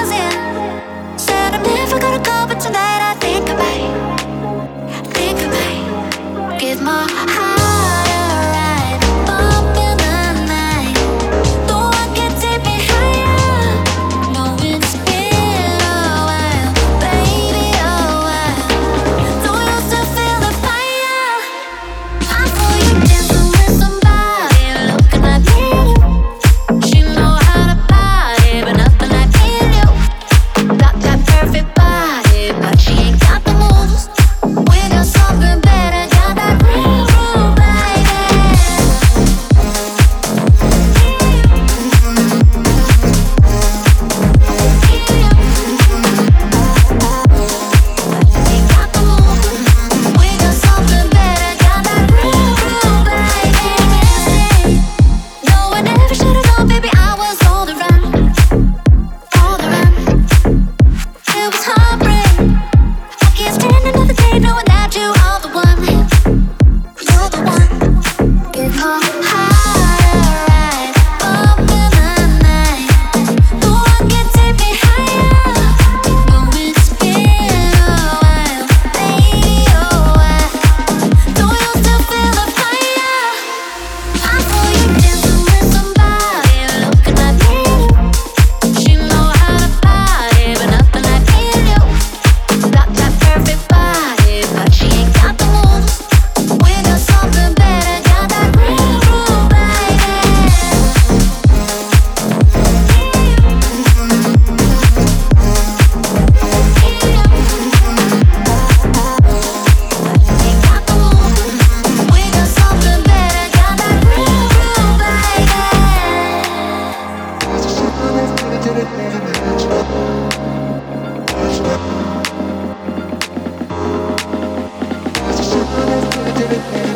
Said I'm never gonna go, but tonight. Baby.